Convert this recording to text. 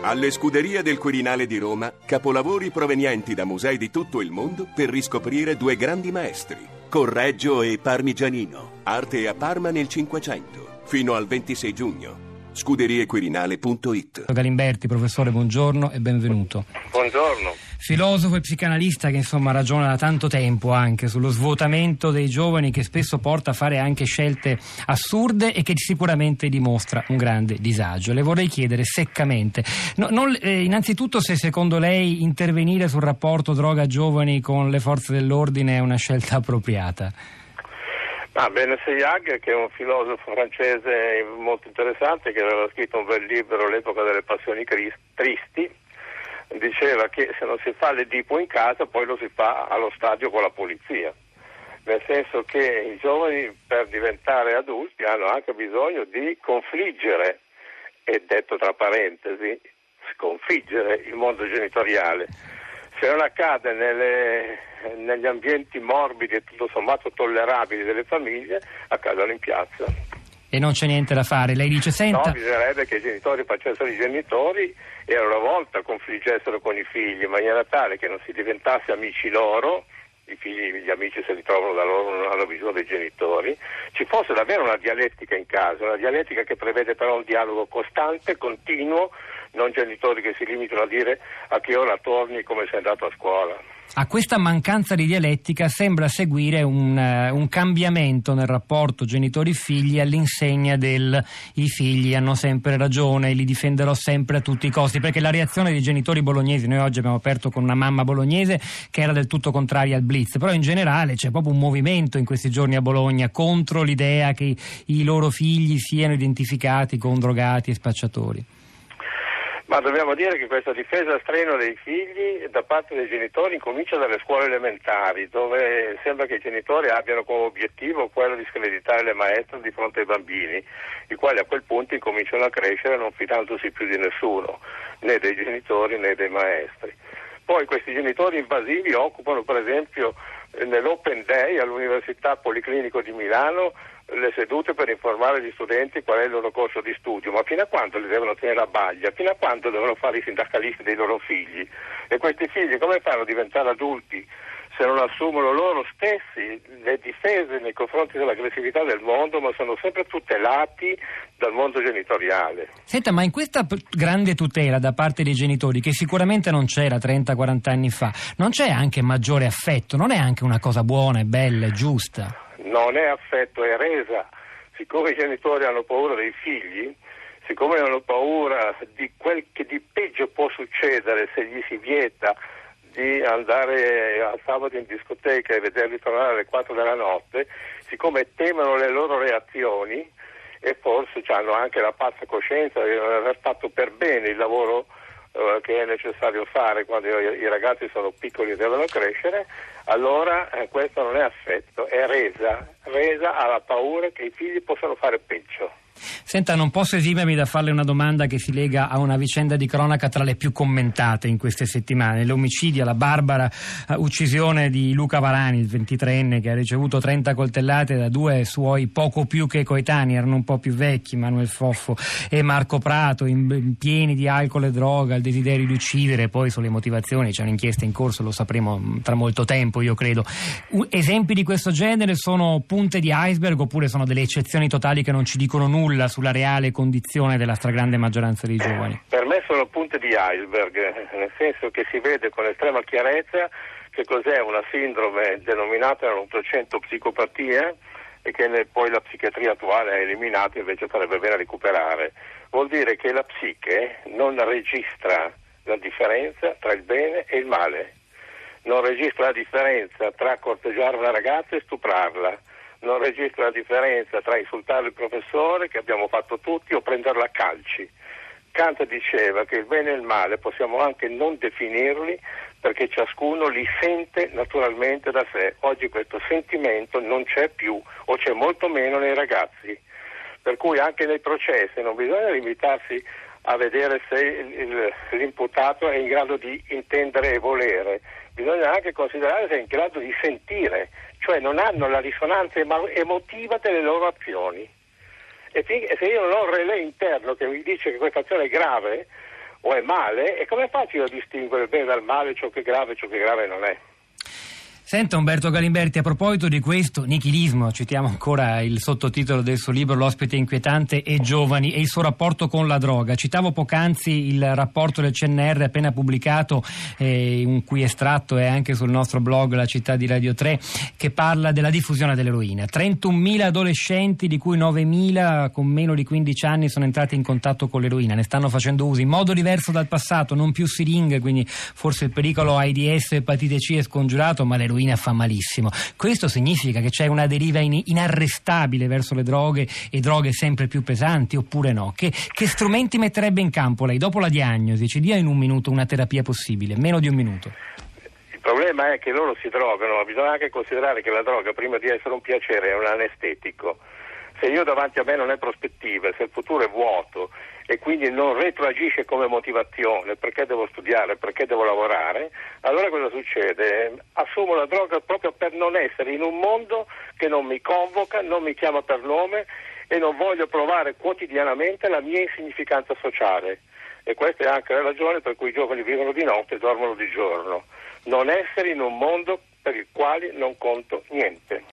Alle scuderie del Quirinale di Roma, capolavori provenienti da musei di tutto il mondo per riscoprire due grandi maestri, Correggio e Parmigianino, arte a Parma nel Cinquecento, fino al 26 giugno. Scuderiequirinale.it Galimberti, professore, buongiorno e benvenuto. Buongiorno. Filosofo e psicanalista che insomma ragiona da tanto tempo anche sullo svuotamento dei giovani che spesso porta a fare anche scelte assurde e che sicuramente dimostra un grande disagio. Le vorrei chiedere seccamente, no, non, eh, innanzitutto se secondo lei intervenire sul rapporto droga-giovani con le forze dell'ordine è una scelta appropriata. Ah, Benesseyag, che è un filosofo francese molto interessante, che aveva scritto un bel libro L'epoca delle passioni tristi, diceva che se non si fa l'edipo in casa poi lo si fa allo stadio con la polizia. Nel senso che i giovani per diventare adulti hanno anche bisogno di confliggere, e detto tra parentesi, sconfiggere il mondo genitoriale. Se non accade nelle negli ambienti morbidi e tutto sommato tollerabili delle famiglie accadono in piazza. E non c'è niente da fare, lei dice senta... No, bisognerebbe che i genitori facessero i genitori e a loro volta confliggessero con i figli in maniera tale che non si diventasse amici loro, i figli, gli amici se li trovano da loro, non hanno bisogno dei genitori, ci fosse davvero una dialettica in casa, una dialettica che prevede però un dialogo costante, continuo, non genitori che si limitano a dire a che ora torni come sei andato a scuola. A questa mancanza di dialettica sembra seguire un, uh, un cambiamento nel rapporto genitori-figli all'insegna del i figli hanno sempre ragione, li difenderò sempre a tutti i costi, perché la reazione dei genitori bolognesi, noi oggi abbiamo aperto con una mamma bolognese che era del tutto contraria al blitz, però in generale c'è proprio un movimento in questi giorni a Bologna contro l'idea che i loro figli siano identificati con drogati e spacciatori. Ma dobbiamo dire che questa difesa streno dei figli da parte dei genitori incomincia dalle scuole elementari, dove sembra che i genitori abbiano come obiettivo quello di screditare le maestre di fronte ai bambini, i quali a quel punto incominciano a crescere non fidandosi più di nessuno, né dei genitori né dei maestri. Poi questi genitori invasivi occupano per esempio nell'Open Day all'Università Policlinico di Milano le sedute per informare gli studenti qual è il loro corso di studio, ma fino a quando li devono tenere a baglia? Fino a quando devono fare i sindacalisti dei loro figli? E questi figli come fanno a diventare adulti se non assumono loro stessi le difese nei confronti dell'aggressività del mondo, ma sono sempre tutelati dal mondo genitoriale. Senta, ma in questa grande tutela da parte dei genitori, che sicuramente non c'era 30-40 anni fa, non c'è anche maggiore affetto? Non è anche una cosa buona, bella, e giusta? non è affetto, è resa. Siccome i genitori hanno paura dei figli, siccome hanno paura di quel che di peggio può succedere se gli si vieta di andare al sabato in discoteca e vederli tornare alle 4 della notte, siccome temono le loro reazioni e forse hanno anche la pazza coscienza di non aver fatto per bene il lavoro eh, che è necessario fare quando i, ragazzi sono piccoli e devono crescere, allora eh, questo non è affetto, è resa, resa alla paura che i figli possano fare peggio. Senta, non posso esimermi da farle una domanda che si lega a una vicenda di cronaca tra le più commentate in queste settimane. L'omicidio, la barbara uh, uccisione di Luca Varani, il 23enne, che ha ricevuto 30 coltellate da due suoi poco più che coetanei, erano un po' più vecchi, Manuel Foffo e Marco Prato, in, in pieni di alcol e droga, il desiderio di uccidere, poi sulle motivazioni c'è un'inchiesta in corso, lo sapremo mm, tra molto tempo, io credo. U- esempi di questo genere sono punte di iceberg oppure sono delle eccezioni totali che non ci dicono nulla? Nulla sulla reale condizione della stragrande maggioranza dei giovani? Per me sono punte di iceberg, nel senso che si vede con estrema chiarezza che cos'è una sindrome denominata nell'Ottocento psicopatia e che poi la psichiatria attuale ha eliminato invece farebbe bene recuperare. Vuol dire che la psiche non registra la differenza tra il bene e il male, non registra la differenza tra corteggiare una ragazza e stuprarla, non registra la differenza tra insultare il professore, che abbiamo fatto tutti, o prenderlo a calci. Kant diceva che il bene e il male possiamo anche non definirli perché ciascuno li sente naturalmente da sé. Oggi questo sentimento non c'è più o c'è molto meno nei ragazzi. Per cui anche nei processi non bisogna limitarsi a vedere se l'imputato è in grado di intendere e volere, bisogna anche considerare se è in grado di sentire cioè non hanno la risonanza emotiva delle loro azioni. E se io non ho un relè interno che mi dice che questa azione è grave, o è male, e come faccio io a distinguere il bene dal male, ciò che è grave e ciò che grave non è? Senta Umberto Galimberti, a proposito di questo nichilismo, citiamo ancora il sottotitolo del suo libro L'ospite inquietante e giovani e il suo rapporto con la droga. Citavo poc'anzi il rapporto del CNR appena pubblicato, eh, un cui estratto è anche sul nostro blog La città di Radio 3, che parla della diffusione dell'eroina. 31.000 adolescenti, di cui 9.000 con meno di 15 anni sono entrati in contatto con l'eroina, ne stanno facendo uso in modo diverso dal passato, non più siringhe, quindi forse il pericolo AIDS e epatite C è scongiurato, ma l'eroina l'eroina fa malissimo. Questo significa che c'è una deriva in- inarrestabile verso le droghe e droghe sempre più pesanti oppure no? Che, che strumenti metterebbe in campo lei dopo la diagnosi? Ci dia in un minuto una terapia possibile, meno di un minuto. Il problema è che loro si drogano, bisogna anche considerare che la droga, prima di essere un piacere, è un anestetico. Se io davanti a me non è prospettiva, se il futuro è vuoto e quindi non retroagisce come motivazione perché devo studiare, perché devo lavorare, allora cosa succede? Assumo la droga proprio per non essere in un mondo che non mi convoca, non mi chiama per nome e non voglio provare quotidianamente la mia insignificanza sociale. E questa è anche la ragione per cui i giovani vivono di notte e dormono di giorno. Non essere in un mondo per il quale non conto niente.